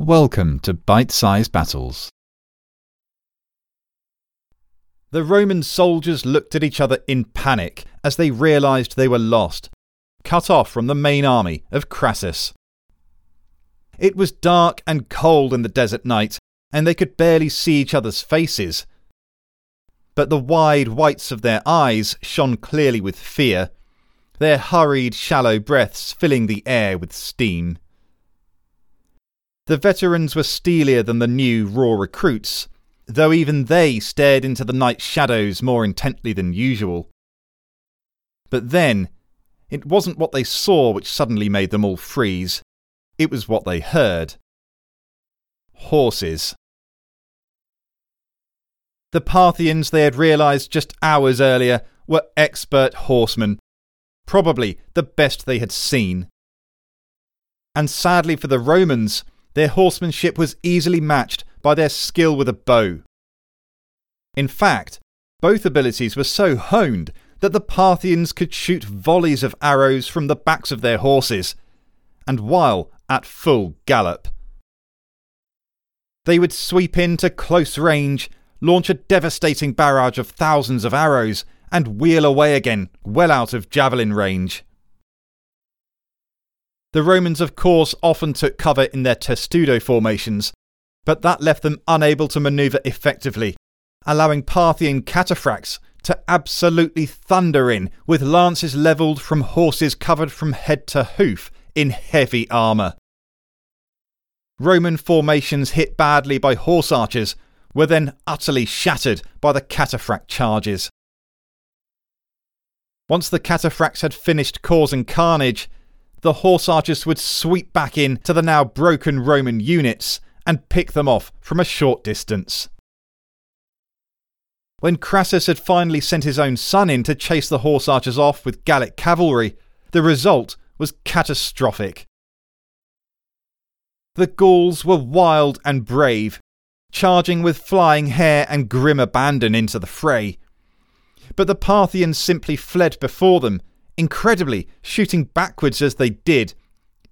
Welcome to Bite Size Battles. The Roman soldiers looked at each other in panic as they realized they were lost, cut off from the main army of Crassus. It was dark and cold in the desert night, and they could barely see each other's faces. But the wide whites of their eyes shone clearly with fear, their hurried, shallow breaths filling the air with steam. The veterans were steelier than the new, raw recruits, though even they stared into the night shadows more intently than usual. But then, it wasn't what they saw which suddenly made them all freeze, it was what they heard. Horses. The Parthians they had realised just hours earlier were expert horsemen, probably the best they had seen. And sadly for the Romans, their horsemanship was easily matched by their skill with a bow. In fact, both abilities were so honed that the Parthians could shoot volleys of arrows from the backs of their horses, and while at full gallop. They would sweep into close range, launch a devastating barrage of thousands of arrows, and wheel away again, well out of javelin range. The Romans, of course, often took cover in their testudo formations, but that left them unable to maneuver effectively, allowing Parthian cataphracts to absolutely thunder in with lances levelled from horses covered from head to hoof in heavy armour. Roman formations hit badly by horse archers were then utterly shattered by the cataphract charges. Once the cataphracts had finished causing carnage, the horse archers would sweep back in to the now broken Roman units and pick them off from a short distance. When Crassus had finally sent his own son in to chase the horse archers off with Gallic cavalry, the result was catastrophic. The Gauls were wild and brave, charging with flying hair and grim abandon into the fray. But the Parthians simply fled before them incredibly shooting backwards as they did,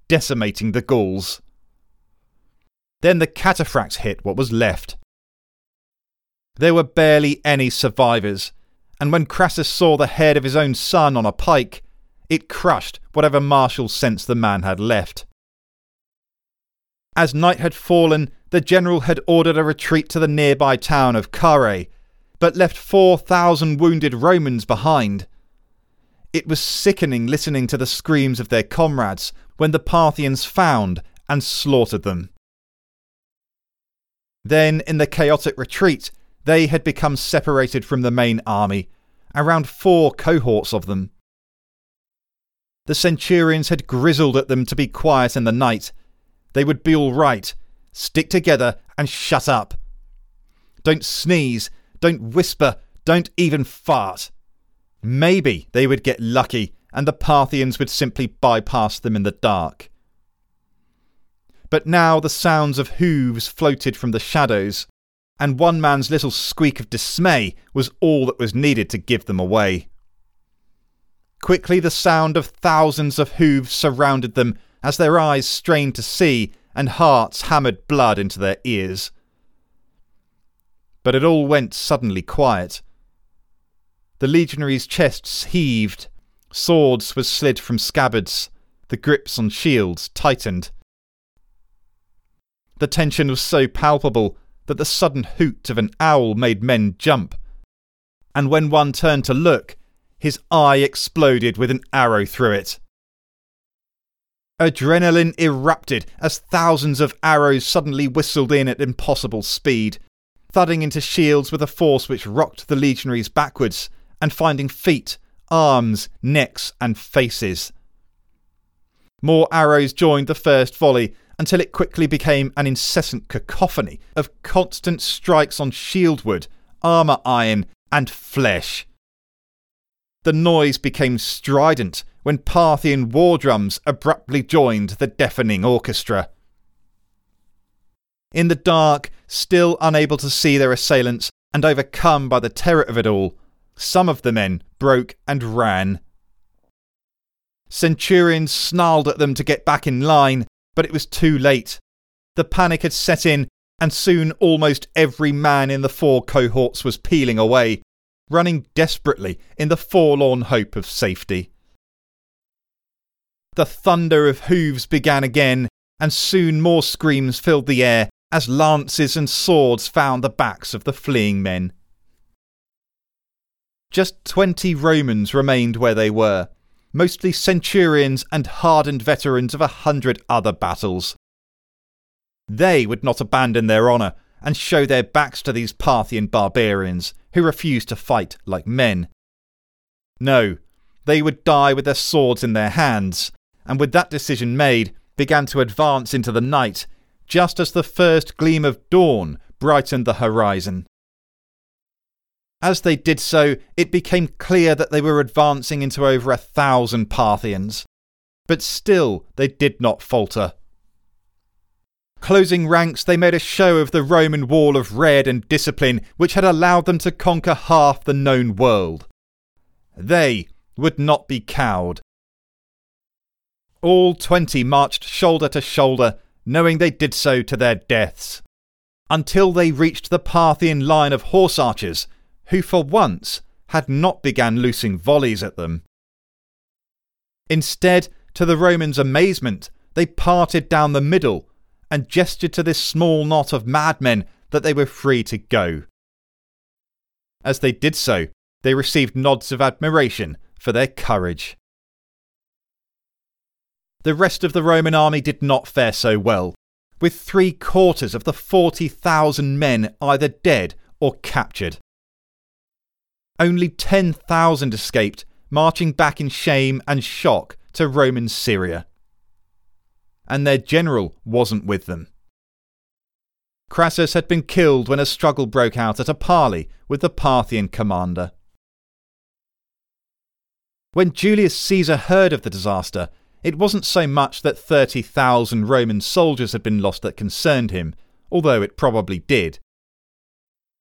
decimating the Gauls. Then the cataphracts hit what was left. There were barely any survivors, and when Crassus saw the head of his own son on a pike, it crushed whatever martial sense the man had left. As night had fallen, the general had ordered a retreat to the nearby town of Carrhae, but left 4,000 wounded Romans behind. It was sickening listening to the screams of their comrades when the Parthians found and slaughtered them. Then, in the chaotic retreat, they had become separated from the main army, around four cohorts of them. The centurions had grizzled at them to be quiet in the night. They would be all right. Stick together and shut up. Don't sneeze, don't whisper, don't even fart. Maybe they would get lucky and the Parthians would simply bypass them in the dark. But now the sounds of hooves floated from the shadows, and one man's little squeak of dismay was all that was needed to give them away. Quickly, the sound of thousands of hooves surrounded them as their eyes strained to see and hearts hammered blood into their ears. But it all went suddenly quiet the legionaries' chests heaved, swords were slid from scabbards, the grips on shields tightened. The tension was so palpable that the sudden hoot of an owl made men jump. And when one turned to look, his eye exploded with an arrow through it. Adrenaline erupted as thousands of arrows suddenly whistled in at impossible speed, thudding into shields with a force which rocked the legionaries backwards and finding feet, arms, necks, and faces. More arrows joined the first volley until it quickly became an incessant cacophony of constant strikes on shieldwood, armour iron, and flesh. The noise became strident when Parthian war drums abruptly joined the deafening orchestra. In the dark, still unable to see their assailants and overcome by the terror of it all, some of the men broke and ran. Centurions snarled at them to get back in line, but it was too late. The panic had set in, and soon almost every man in the four cohorts was peeling away, running desperately in the forlorn hope of safety. The thunder of hooves began again, and soon more screams filled the air as lances and swords found the backs of the fleeing men. Just twenty Romans remained where they were, mostly centurions and hardened veterans of a hundred other battles. They would not abandon their honour and show their backs to these Parthian barbarians who refused to fight like men. No, they would die with their swords in their hands, and with that decision made, began to advance into the night, just as the first gleam of dawn brightened the horizon. As they did so, it became clear that they were advancing into over a thousand Parthians. But still, they did not falter. Closing ranks, they made a show of the Roman wall of red and discipline which had allowed them to conquer half the known world. They would not be cowed. All twenty marched shoulder to shoulder, knowing they did so to their deaths, until they reached the Parthian line of horse archers who for once had not begun loosing volleys at them. Instead, to the Romans' amazement, they parted down the middle and gestured to this small knot of madmen that they were free to go. As they did so, they received nods of admiration for their courage. The rest of the Roman army did not fare so well, with three quarters of the 40,000 men either dead or captured. Only 10,000 escaped, marching back in shame and shock to Roman Syria. And their general wasn't with them. Crassus had been killed when a struggle broke out at a parley with the Parthian commander. When Julius Caesar heard of the disaster, it wasn't so much that 30,000 Roman soldiers had been lost that concerned him, although it probably did.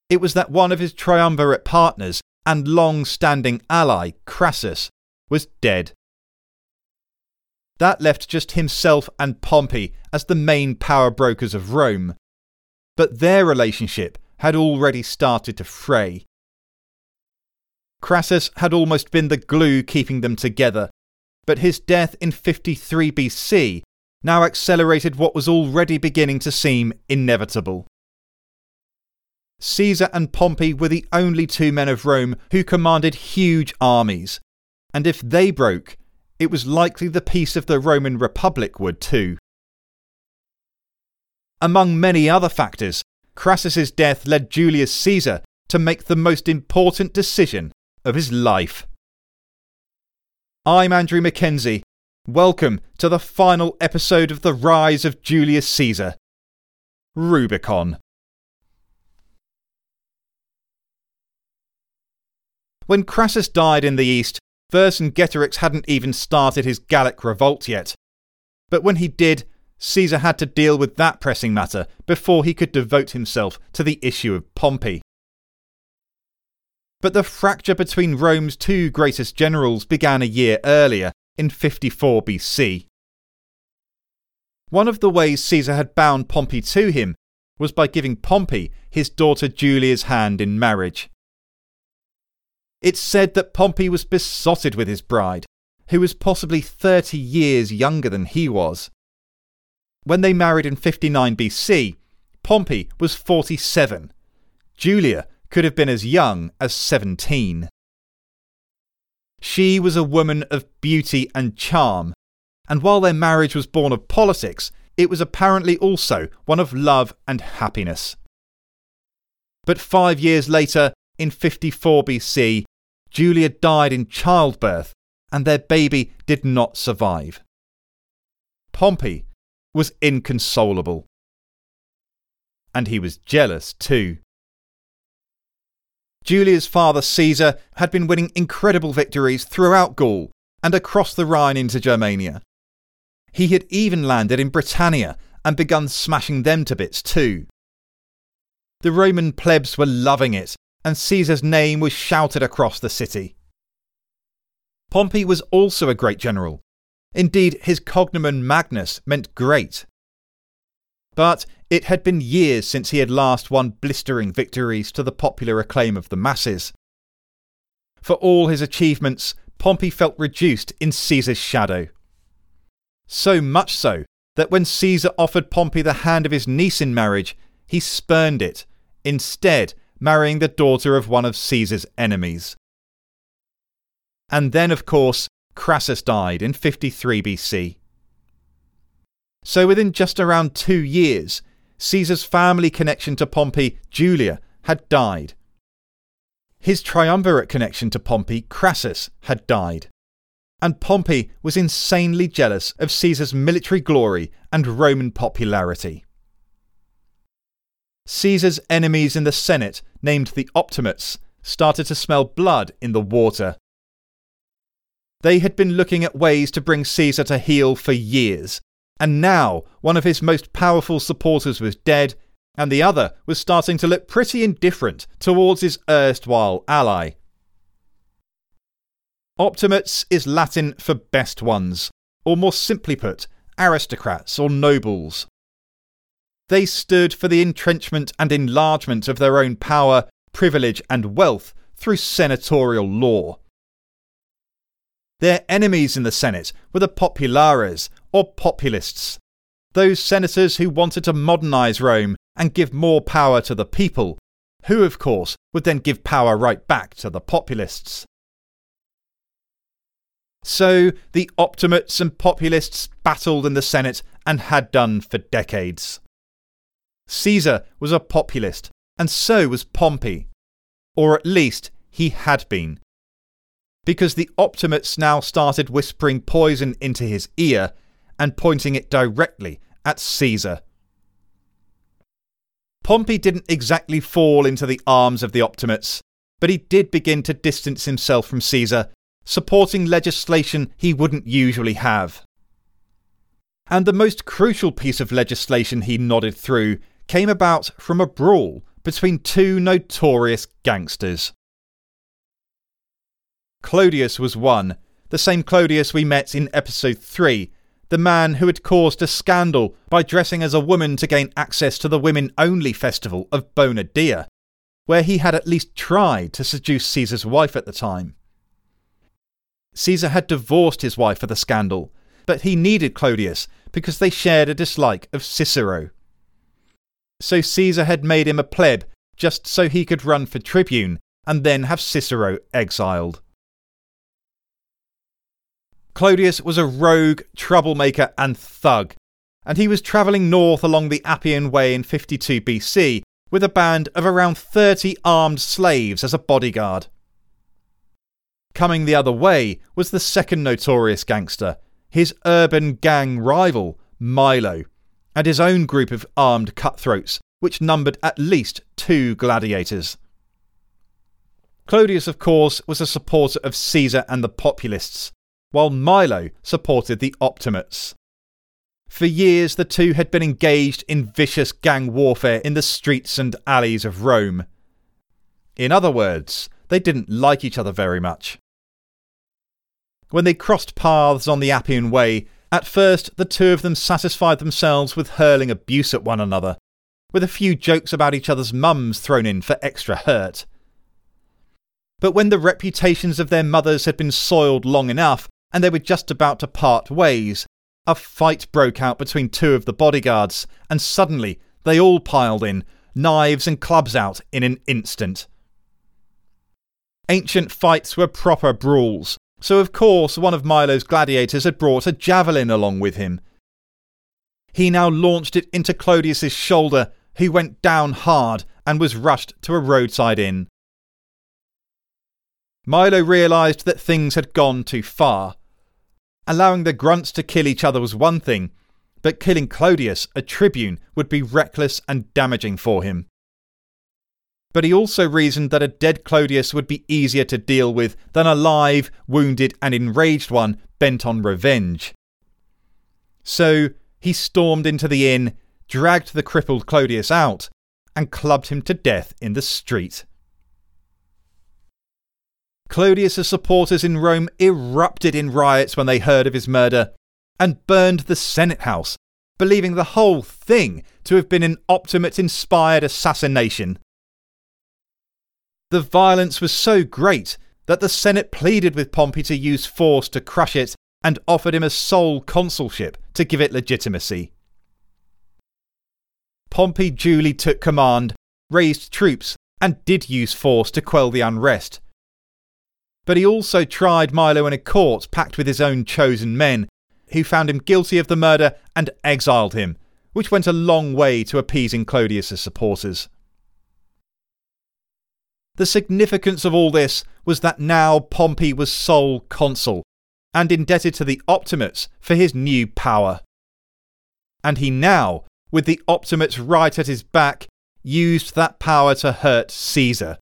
It was that one of his triumvirate partners and long standing ally, Crassus, was dead. That left just himself and Pompey as the main power brokers of Rome. But their relationship had already started to fray. Crassus had almost been the glue keeping them together, but his death in 53 BC now accelerated what was already beginning to seem inevitable. Caesar and Pompey were the only two men of Rome who commanded huge armies, and if they broke, it was likely the peace of the Roman Republic would too. Among many other factors, Crassus's death led Julius Caesar to make the most important decision of his life. I'm Andrew Mackenzie. Welcome to the final episode of The Rise of Julius Caesar Rubicon. When Crassus died in the east, Vercingetorix hadn't even started his Gallic revolt yet. But when he did, Caesar had to deal with that pressing matter before he could devote himself to the issue of Pompey. But the fracture between Rome's two greatest generals began a year earlier, in 54 BC. One of the ways Caesar had bound Pompey to him was by giving Pompey his daughter Julia's hand in marriage. It's said that Pompey was besotted with his bride, who was possibly 30 years younger than he was. When they married in 59 BC, Pompey was 47. Julia could have been as young as 17. She was a woman of beauty and charm, and while their marriage was born of politics, it was apparently also one of love and happiness. But five years later, in 54 BC, Julia died in childbirth, and their baby did not survive. Pompey was inconsolable. And he was jealous too. Julia's father Caesar had been winning incredible victories throughout Gaul and across the Rhine into Germania. He had even landed in Britannia and begun smashing them to bits too. The Roman plebs were loving it and Caesar's name was shouted across the city. Pompey was also a great general. Indeed, his cognomen Magnus meant great. but it had been years since he had last won blistering victories to the popular acclaim of the masses. For all his achievements, Pompey felt reduced in Caesar's shadow. So much so that when Caesar offered Pompey the hand of his niece in marriage, he spurned it, instead, marrying the daughter of one of Caesar's enemies. And then, of course, Crassus died in 53 BC. So, within just around two years, Caesar's family connection to Pompey, Julia, had died. His triumvirate connection to Pompey, Crassus, had died. And Pompey was insanely jealous of Caesar's military glory and Roman popularity. Caesar's enemies in the Senate, named the Optimates, started to smell blood in the water. They had been looking at ways to bring Caesar to heel for years, and now one of his most powerful supporters was dead, and the other was starting to look pretty indifferent towards his erstwhile ally. Optimates is Latin for best ones, or more simply put, aristocrats or nobles. They stood for the entrenchment and enlargement of their own power, privilege, and wealth through senatorial law. Their enemies in the Senate were the populares, or populists, those senators who wanted to modernise Rome and give more power to the people, who, of course, would then give power right back to the populists. So the Optimates and Populists battled in the Senate and had done for decades. Caesar was a populist, and so was Pompey. Or at least he had been because the Optimates now started whispering poison into his ear and pointing it directly at Caesar. Pompey didn't exactly fall into the arms of the Optimates, but he did begin to distance himself from Caesar, supporting legislation he wouldn't usually have. And the most crucial piece of legislation he nodded through came about from a brawl between two notorious gangsters. Clodius was one, the same Clodius we met in episode 3, the man who had caused a scandal by dressing as a woman to gain access to the women only festival of Bona Dea, where he had at least tried to seduce Caesar's wife at the time. Caesar had divorced his wife for the scandal, but he needed Clodius because they shared a dislike of Cicero. So Caesar had made him a pleb just so he could run for tribune and then have Cicero exiled. Clodius was a rogue, troublemaker, and thug, and he was travelling north along the Appian Way in 52 BC with a band of around 30 armed slaves as a bodyguard. Coming the other way was the second notorious gangster, his urban gang rival, Milo, and his own group of armed cutthroats, which numbered at least two gladiators. Clodius, of course, was a supporter of Caesar and the populists, while Milo supported the Optimates. For years, the two had been engaged in vicious gang warfare in the streets and alleys of Rome. In other words, they didn't like each other very much. When they crossed paths on the Appian Way, at first the two of them satisfied themselves with hurling abuse at one another, with a few jokes about each other's mums thrown in for extra hurt. But when the reputations of their mothers had been soiled long enough, and they were just about to part ways. A fight broke out between two of the bodyguards, and suddenly they all piled in, knives and clubs out in an instant. Ancient fights were proper brawls, so of course one of Milo's gladiators had brought a javelin along with him. He now launched it into Clodius's shoulder, who went down hard and was rushed to a roadside inn. Milo realised that things had gone too far. Allowing the grunts to kill each other was one thing, but killing Clodius, a tribune, would be reckless and damaging for him. But he also reasoned that a dead Clodius would be easier to deal with than a live, wounded, and enraged one bent on revenge. So he stormed into the inn, dragged the crippled Clodius out, and clubbed him to death in the street. Clodius's supporters in Rome erupted in riots when they heard of his murder and burned the Senate House, believing the whole thing to have been an Optimate inspired assassination. The violence was so great that the Senate pleaded with Pompey to use force to crush it and offered him a sole consulship to give it legitimacy. Pompey duly took command, raised troops, and did use force to quell the unrest. But he also tried Milo in a court packed with his own chosen men, who found him guilty of the murder and exiled him, which went a long way to appeasing Clodius's supporters. The significance of all this was that now Pompey was sole consul and indebted to the Optimates for his new power. And he now, with the Optimates right at his back, used that power to hurt Caesar.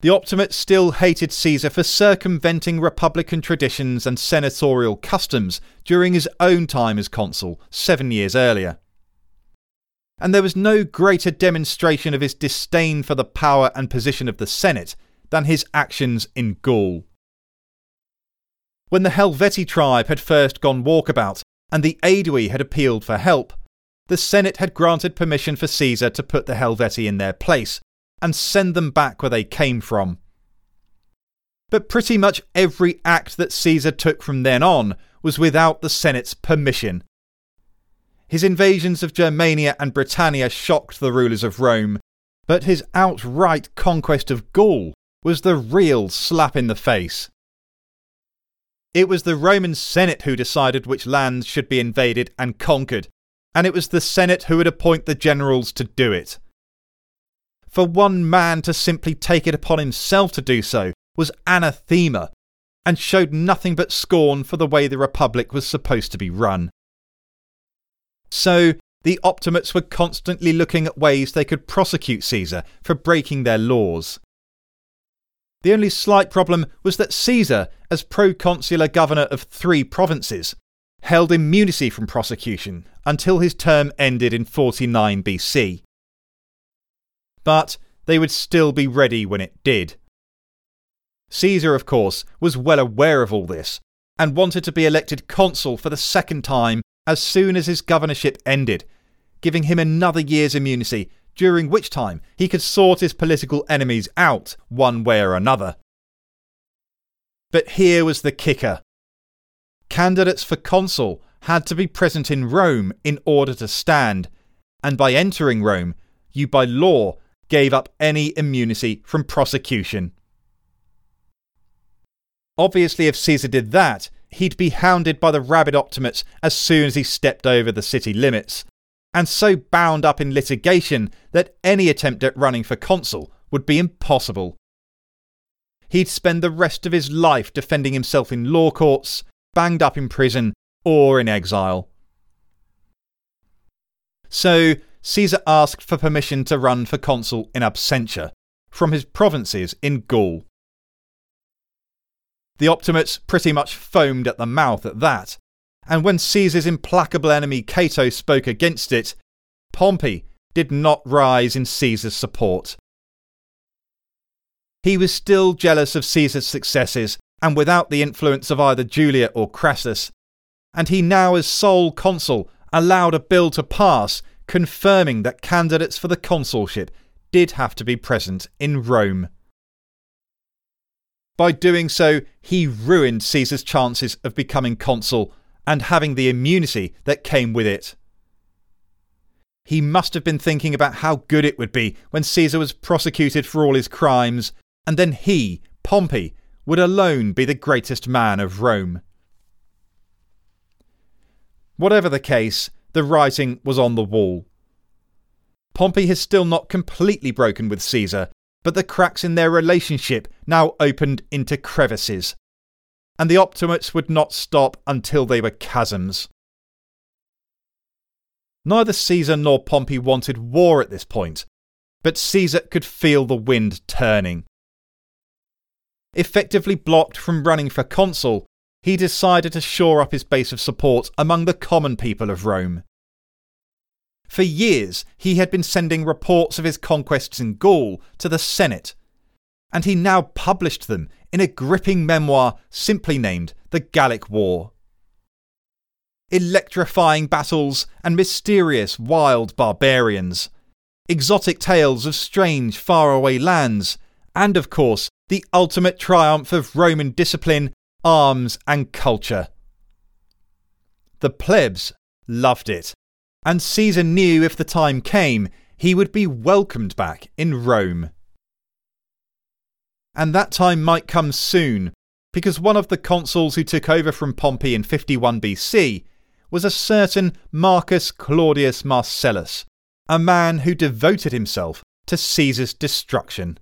The Optimates still hated Caesar for circumventing republican traditions and senatorial customs during his own time as consul seven years earlier. And there was no greater demonstration of his disdain for the power and position of the Senate than his actions in Gaul. When the Helvetii tribe had first gone walkabout and the Aedui had appealed for help, the Senate had granted permission for Caesar to put the Helvetii in their place and send them back where they came from. But pretty much every act that Caesar took from then on was without the Senate's permission. His invasions of Germania and Britannia shocked the rulers of Rome, but his outright conquest of Gaul was the real slap in the face. It was the Roman Senate who decided which lands should be invaded and conquered, and it was the Senate who would appoint the generals to do it. For one man to simply take it upon himself to do so was anathema, and showed nothing but scorn for the way the Republic was supposed to be run. So, the Optimates were constantly looking at ways they could prosecute Caesar for breaking their laws. The only slight problem was that Caesar, as proconsular governor of three provinces, held immunity from prosecution until his term ended in 49 BC. But they would still be ready when it did. Caesar, of course, was well aware of all this and wanted to be elected consul for the second time as soon as his governorship ended, giving him another year's immunity during which time he could sort his political enemies out one way or another. But here was the kicker candidates for consul had to be present in Rome in order to stand, and by entering Rome, you by law gave up any immunity from prosecution. Obviously, if Caesar did that, he'd be hounded by the rabid Optimates as soon as he stepped over the city limits, and so bound up in litigation that any attempt at running for consul would be impossible. He'd spend the rest of his life defending himself in law courts, banged up in prison, or in exile. So, Caesar asked for permission to run for consul in absentia from his provinces in Gaul. The Optimates pretty much foamed at the mouth at that, and when Caesar's implacable enemy Cato spoke against it, Pompey did not rise in Caesar's support. He was still jealous of Caesar's successes and without the influence of either Julia or Crassus, and he now, as sole consul, allowed a bill to pass confirming that candidates for the consulship did have to be present in Rome. By doing so, he ruined Caesar's chances of becoming consul and having the immunity that came with it. He must have been thinking about how good it would be when Caesar was prosecuted for all his crimes, and then he, Pompey, would alone be the greatest man of Rome. Whatever the case, the writing was on the wall. Pompey has still not completely broken with Caesar, but the cracks in their relationship now opened into crevices and the Optimates would not stop until they were chasms. Neither Caesar nor Pompey wanted war at this point, but Caesar could feel the wind turning. Effectively blocked from running for consul, he decided to shore up his base of support among the common people of Rome. For years, he had been sending reports of his conquests in Gaul to the Senate, and he now published them in a gripping memoir simply named The Gallic War. electrifying battles, and mysterious wild barbarians, exotic tales of strange faraway lands, and of course, the ultimate triumph of Roman discipline, arms, and culture. The plebs loved it, and Caesar knew if the time came, he would be welcomed back in Rome. And that time might come soon, because one of the consuls who took over from Pompey in 51 BC was a certain Marcus Claudius Marcellus, a man who devoted himself to Caesar's destruction.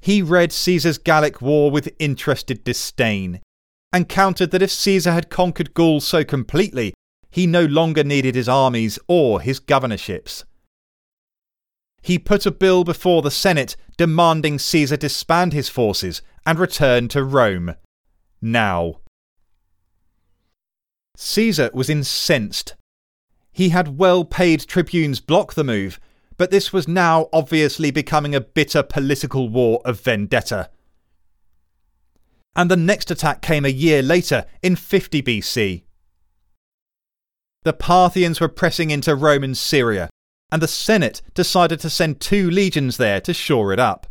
He read Caesar's Gallic War with interested disdain, and countered that if Caesar had conquered Gaul so completely, he no longer needed his armies or his governorships. He put a bill before the Senate demanding Caesar disband his forces and return to Rome. Now. Caesar was incensed. He had well paid tribunes block the move, but this was now obviously becoming a bitter political war of vendetta. And the next attack came a year later, in 50 BC. The Parthians were pressing into Roman Syria, and the Senate decided to send two legions there to shore it up.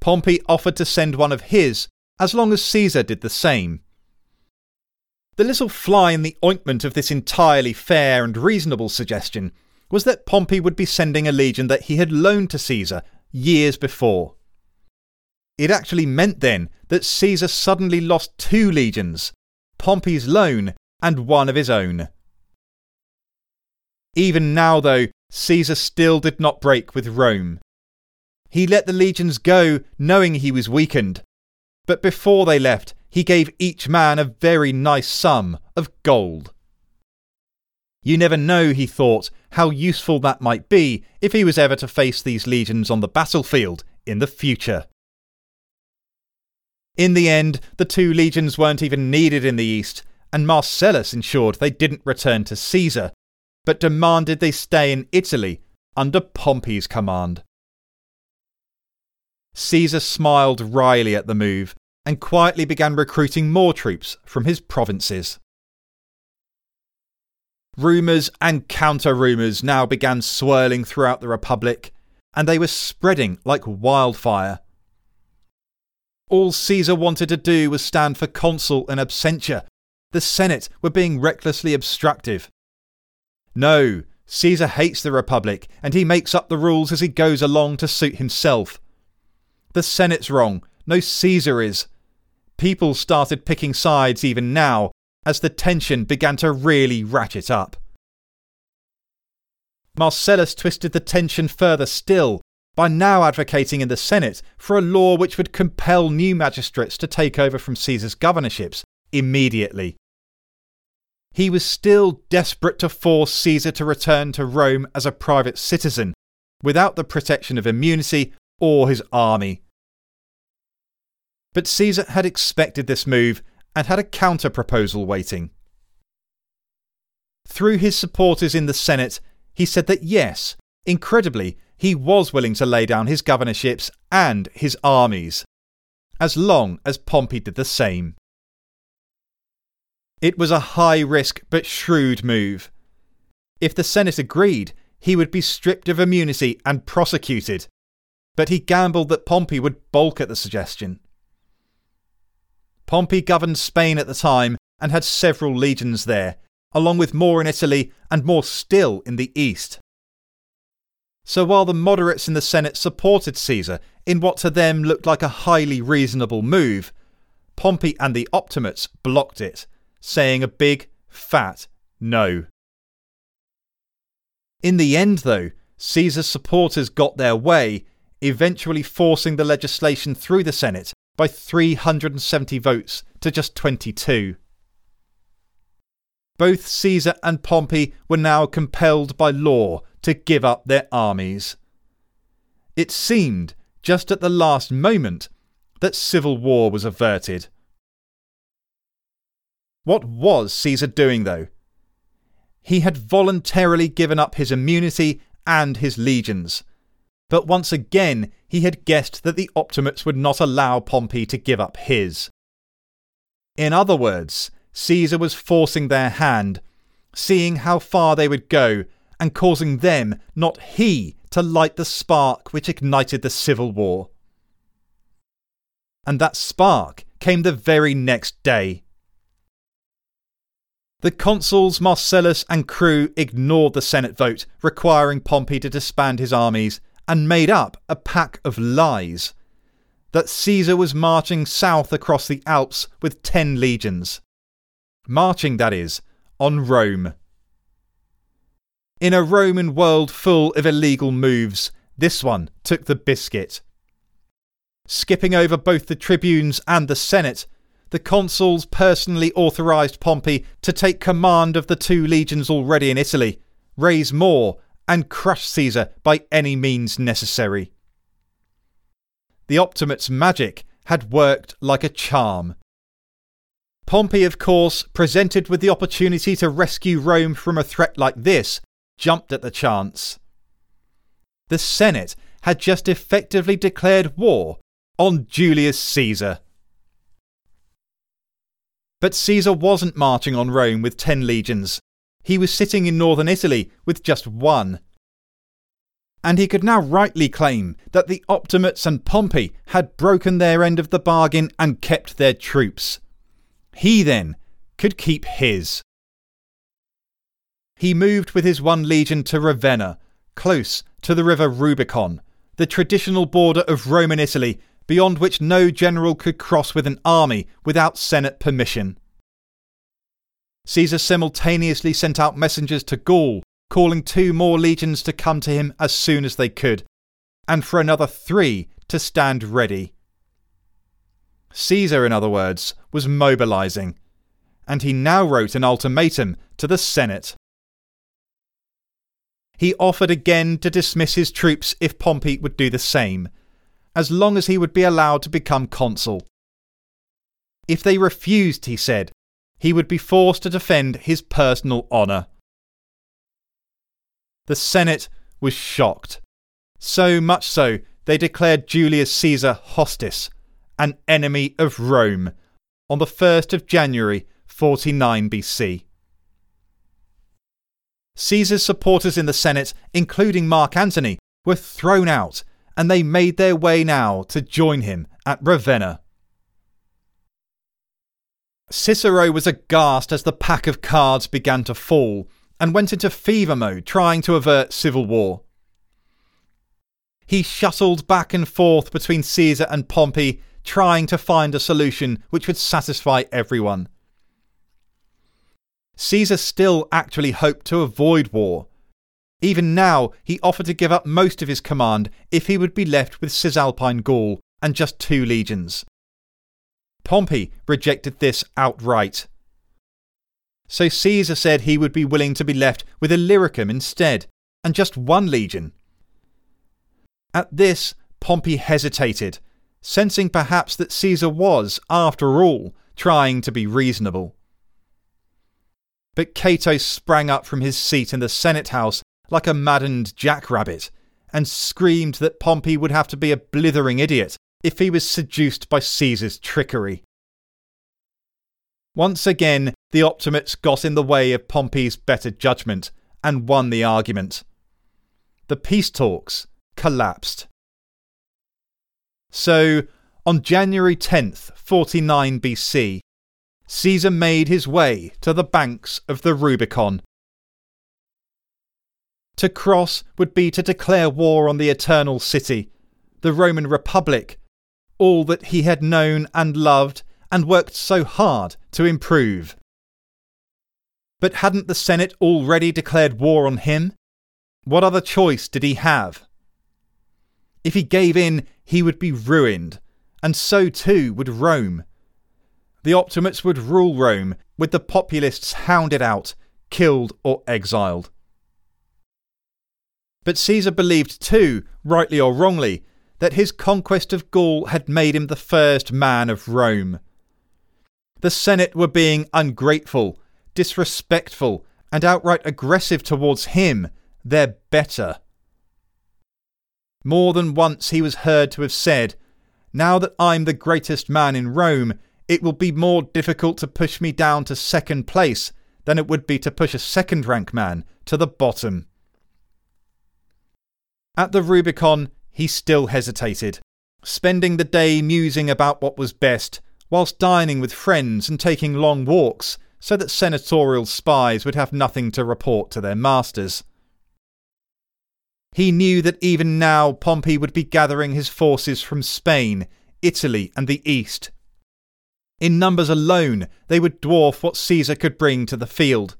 Pompey offered to send one of his, as long as Caesar did the same. The little fly in the ointment of this entirely fair and reasonable suggestion was that Pompey would be sending a legion that he had loaned to Caesar years before. It actually meant then that Caesar suddenly lost two legions Pompey's loan and one of his own. Even now, though, Caesar still did not break with Rome. He let the legions go, knowing he was weakened. But before they left, he gave each man a very nice sum of gold. You never know, he thought, how useful that might be if he was ever to face these legions on the battlefield in the future. In the end, the two legions weren't even needed in the east, and Marcellus ensured they didn't return to Caesar, but demanded they stay in Italy under Pompey's command. Caesar smiled wryly at the move and quietly began recruiting more troops from his provinces. Rumours and counter rumours now began swirling throughout the Republic, and they were spreading like wildfire. All Caesar wanted to do was stand for consul in absentia. The Senate were being recklessly obstructive. No, Caesar hates the Republic, and he makes up the rules as he goes along to suit himself. The Senate's wrong, no Caesar is. People started picking sides even now, as the tension began to really ratchet up. Marcellus twisted the tension further still by now advocating in the Senate for a law which would compel new magistrates to take over from Caesar's governorships immediately. He was still desperate to force Caesar to return to Rome as a private citizen, without the protection of immunity or his army. But Caesar had expected this move and had a counter proposal waiting. Through his supporters in the Senate, he said that yes, incredibly, he was willing to lay down his governorships and his armies, as long as Pompey did the same. It was a high risk but shrewd move. If the Senate agreed, he would be stripped of immunity and prosecuted, but he gambled that Pompey would balk at the suggestion. Pompey governed Spain at the time and had several legions there, along with more in Italy and more still in the east. So while the moderates in the Senate supported Caesar in what to them looked like a highly reasonable move, Pompey and the Optimates blocked it, saying a big, fat no. In the end, though, Caesar's supporters got their way, eventually forcing the legislation through the Senate by 370 votes to just 22. Both Caesar and Pompey were now compelled by law to give up their armies. It seemed, just at the last moment, that civil war was averted. What was Caesar doing, though? He had voluntarily given up his immunity and his legions. But once again, he had guessed that the Optimates would not allow Pompey to give up his. In other words, Caesar was forcing their hand, seeing how far they would go, and causing them, not he, to light the spark which ignited the civil war. And that spark came the very next day. The consuls Marcellus and crew ignored the Senate vote requiring Pompey to disband his armies and made up a pack of lies that Caesar was marching south across the Alps with ten legions. Marching, that is, on Rome. In a Roman world full of illegal moves, this one took the biscuit. Skipping over both the tribunes and the Senate, the consuls personally authorised Pompey to take command of the two legions already in Italy, raise more, and crush Caesar by any means necessary. The Optimate's magic had worked like a charm. Pompey, of course, presented with the opportunity to rescue Rome from a threat like this, jumped at the chance. The Senate had just effectively declared war on Julius Caesar. But Caesar wasn't marching on Rome with ten legions. He was sitting in northern Italy with just one. And he could now rightly claim that the Optimates and Pompey had broken their end of the bargain and kept their troops. He then could keep his. He moved with his one legion to Ravenna, close to the river Rubicon, the traditional border of Roman Italy beyond which no general could cross with an army without Senate permission. Caesar simultaneously sent out messengers to Gaul, calling two more legions to come to him as soon as they could, and for another three to stand ready. Caesar, in other words, was mobilizing, and he now wrote an ultimatum to the Senate. He offered again to dismiss his troops if Pompey would do the same, as long as he would be allowed to become consul. If they refused, he said, he would be forced to defend his personal honour. The Senate was shocked. So much so, they declared Julius Caesar hostis, an enemy of Rome, on the 1st of January 49 BC. Caesar's supporters in the Senate, including Mark Antony, were thrown out and they made their way now to join him at Ravenna. Cicero was aghast as the pack of cards began to fall and went into fever mode trying to avert civil war. He shuttled back and forth between Caesar and Pompey, trying to find a solution which would satisfy everyone. Caesar still actually hoped to avoid war, even now, he offered to give up most of his command if he would be left with Cisalpine Gaul and just two legions. Pompey rejected this outright. So Caesar said he would be willing to be left with Illyricum instead, and just one legion. At this, Pompey hesitated, sensing perhaps that Caesar was, after all, trying to be reasonable. But Cato sprang up from his seat in the Senate House like a maddened jackrabbit, and screamed that Pompey would have to be a blithering idiot if he was seduced by Caesar's trickery. Once again, the Optimates got in the way of Pompey's better judgment and won the argument. The peace talks collapsed. So, on January 10th, 49 BC, Caesar made his way to the banks of the Rubicon to cross would be to declare war on the eternal city, the Roman Republic, all that he had known and loved and worked so hard to improve. But hadn't the Senate already declared war on him? What other choice did he have? If he gave in, he would be ruined, and so too would Rome. The Optimates would rule Rome, with the populists hounded out, killed, or exiled. But Caesar believed too, rightly or wrongly, that his conquest of Gaul had made him the first man of Rome. The Senate were being ungrateful, disrespectful, and outright aggressive towards him, their better. More than once he was heard to have said, Now that I'm the greatest man in Rome, it will be more difficult to push me down to second place than it would be to push a second rank man to the bottom. At the Rubicon, he still hesitated, spending the day musing about what was best, whilst dining with friends and taking long walks so that senatorial spies would have nothing to report to their masters. He knew that even now Pompey would be gathering his forces from Spain, Italy, and the East. In numbers alone, they would dwarf what Caesar could bring to the field.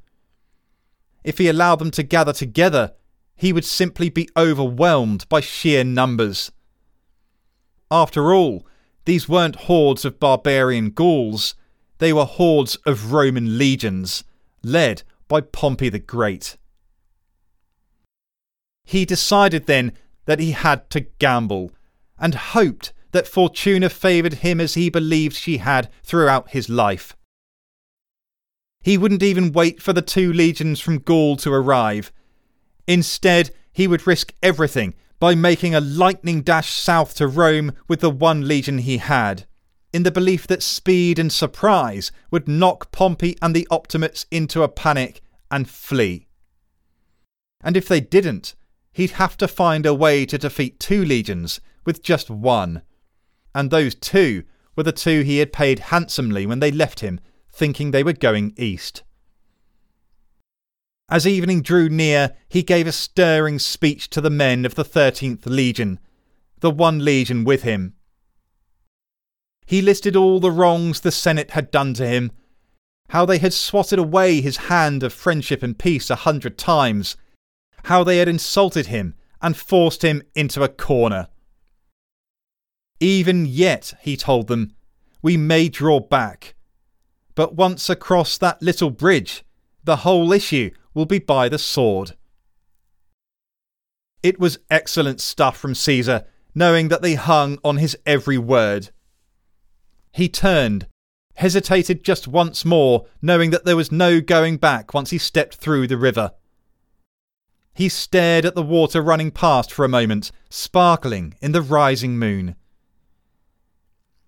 If he allowed them to gather together, he would simply be overwhelmed by sheer numbers. After all, these weren't hordes of barbarian Gauls, they were hordes of Roman legions, led by Pompey the Great. He decided then that he had to gamble, and hoped that Fortuna favoured him as he believed she had throughout his life. He wouldn't even wait for the two legions from Gaul to arrive. Instead, he would risk everything by making a lightning dash south to Rome with the one legion he had, in the belief that speed and surprise would knock Pompey and the Optimates into a panic and flee. And if they didn't, he'd have to find a way to defeat two legions with just one. And those two were the two he had paid handsomely when they left him, thinking they were going east. As evening drew near, he gave a stirring speech to the men of the 13th Legion, the one legion with him. He listed all the wrongs the Senate had done to him, how they had swatted away his hand of friendship and peace a hundred times, how they had insulted him and forced him into a corner. Even yet, he told them, we may draw back. But once across that little bridge, the whole issue will be by the sword. It was excellent stuff from Caesar, knowing that they hung on his every word. He turned, hesitated just once more, knowing that there was no going back once he stepped through the river. He stared at the water running past for a moment, sparkling in the rising moon.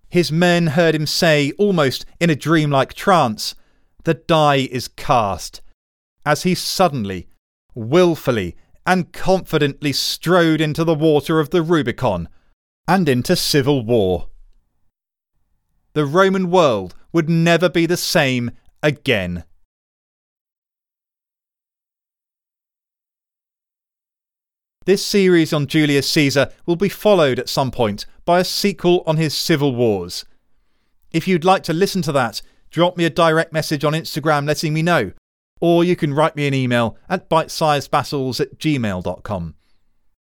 His men heard him say, almost in a dreamlike trance, The die is cast, as he suddenly, wilfully, and confidently strode into the water of the Rubicon and into civil war. The Roman world would never be the same again. This series on Julius Caesar will be followed at some point by a sequel on his civil wars. If you'd like to listen to that, drop me a direct message on Instagram letting me know, or you can write me an email at bitesizedbattles at gmail.com.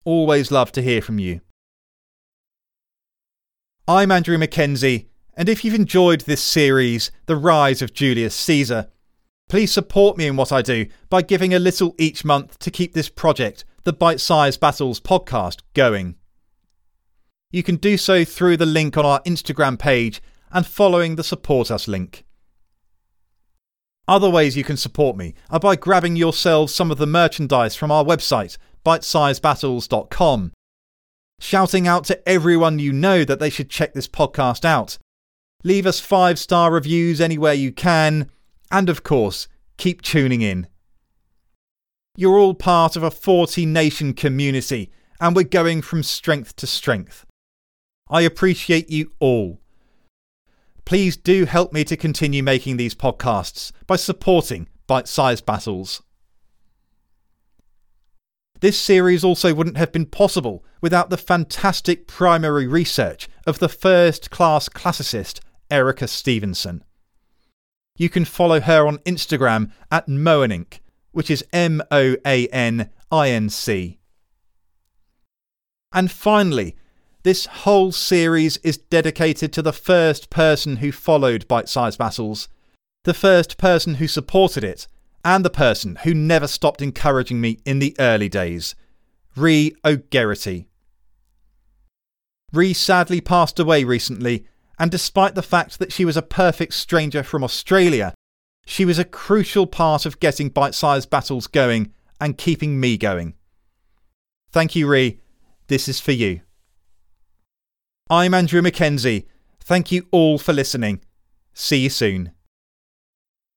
Always love to hear from you. I'm Andrew Mackenzie, and if you've enjoyed this series, The Rise of Julius Caesar, please support me in what I do by giving a little each month to keep this project the Bite Size Battles podcast going. You can do so through the link on our Instagram page and following the Support Us link. Other ways you can support me are by grabbing yourselves some of the merchandise from our website, bitesizebattles.com, shouting out to everyone you know that they should check this podcast out, leave us five star reviews anywhere you can, and of course, keep tuning in. You're all part of a 40 nation community, and we're going from strength to strength. I appreciate you all. Please do help me to continue making these podcasts by supporting Bite Sized Battles. This series also wouldn't have been possible without the fantastic primary research of the first class classicist Erica Stevenson. You can follow her on Instagram at Moaninc which is M O A N I N C. And finally, this whole series is dedicated to the first person who followed Bite Size Battles, the first person who supported it, and the person who never stopped encouraging me in the early days, Ree O'Geraghty. Ree sadly passed away recently, and despite the fact that she was a perfect stranger from Australia, she was a crucial part of getting bite sized battles going and keeping me going. Thank you, Ree. This is for you. I'm Andrew McKenzie. Thank you all for listening. See you soon.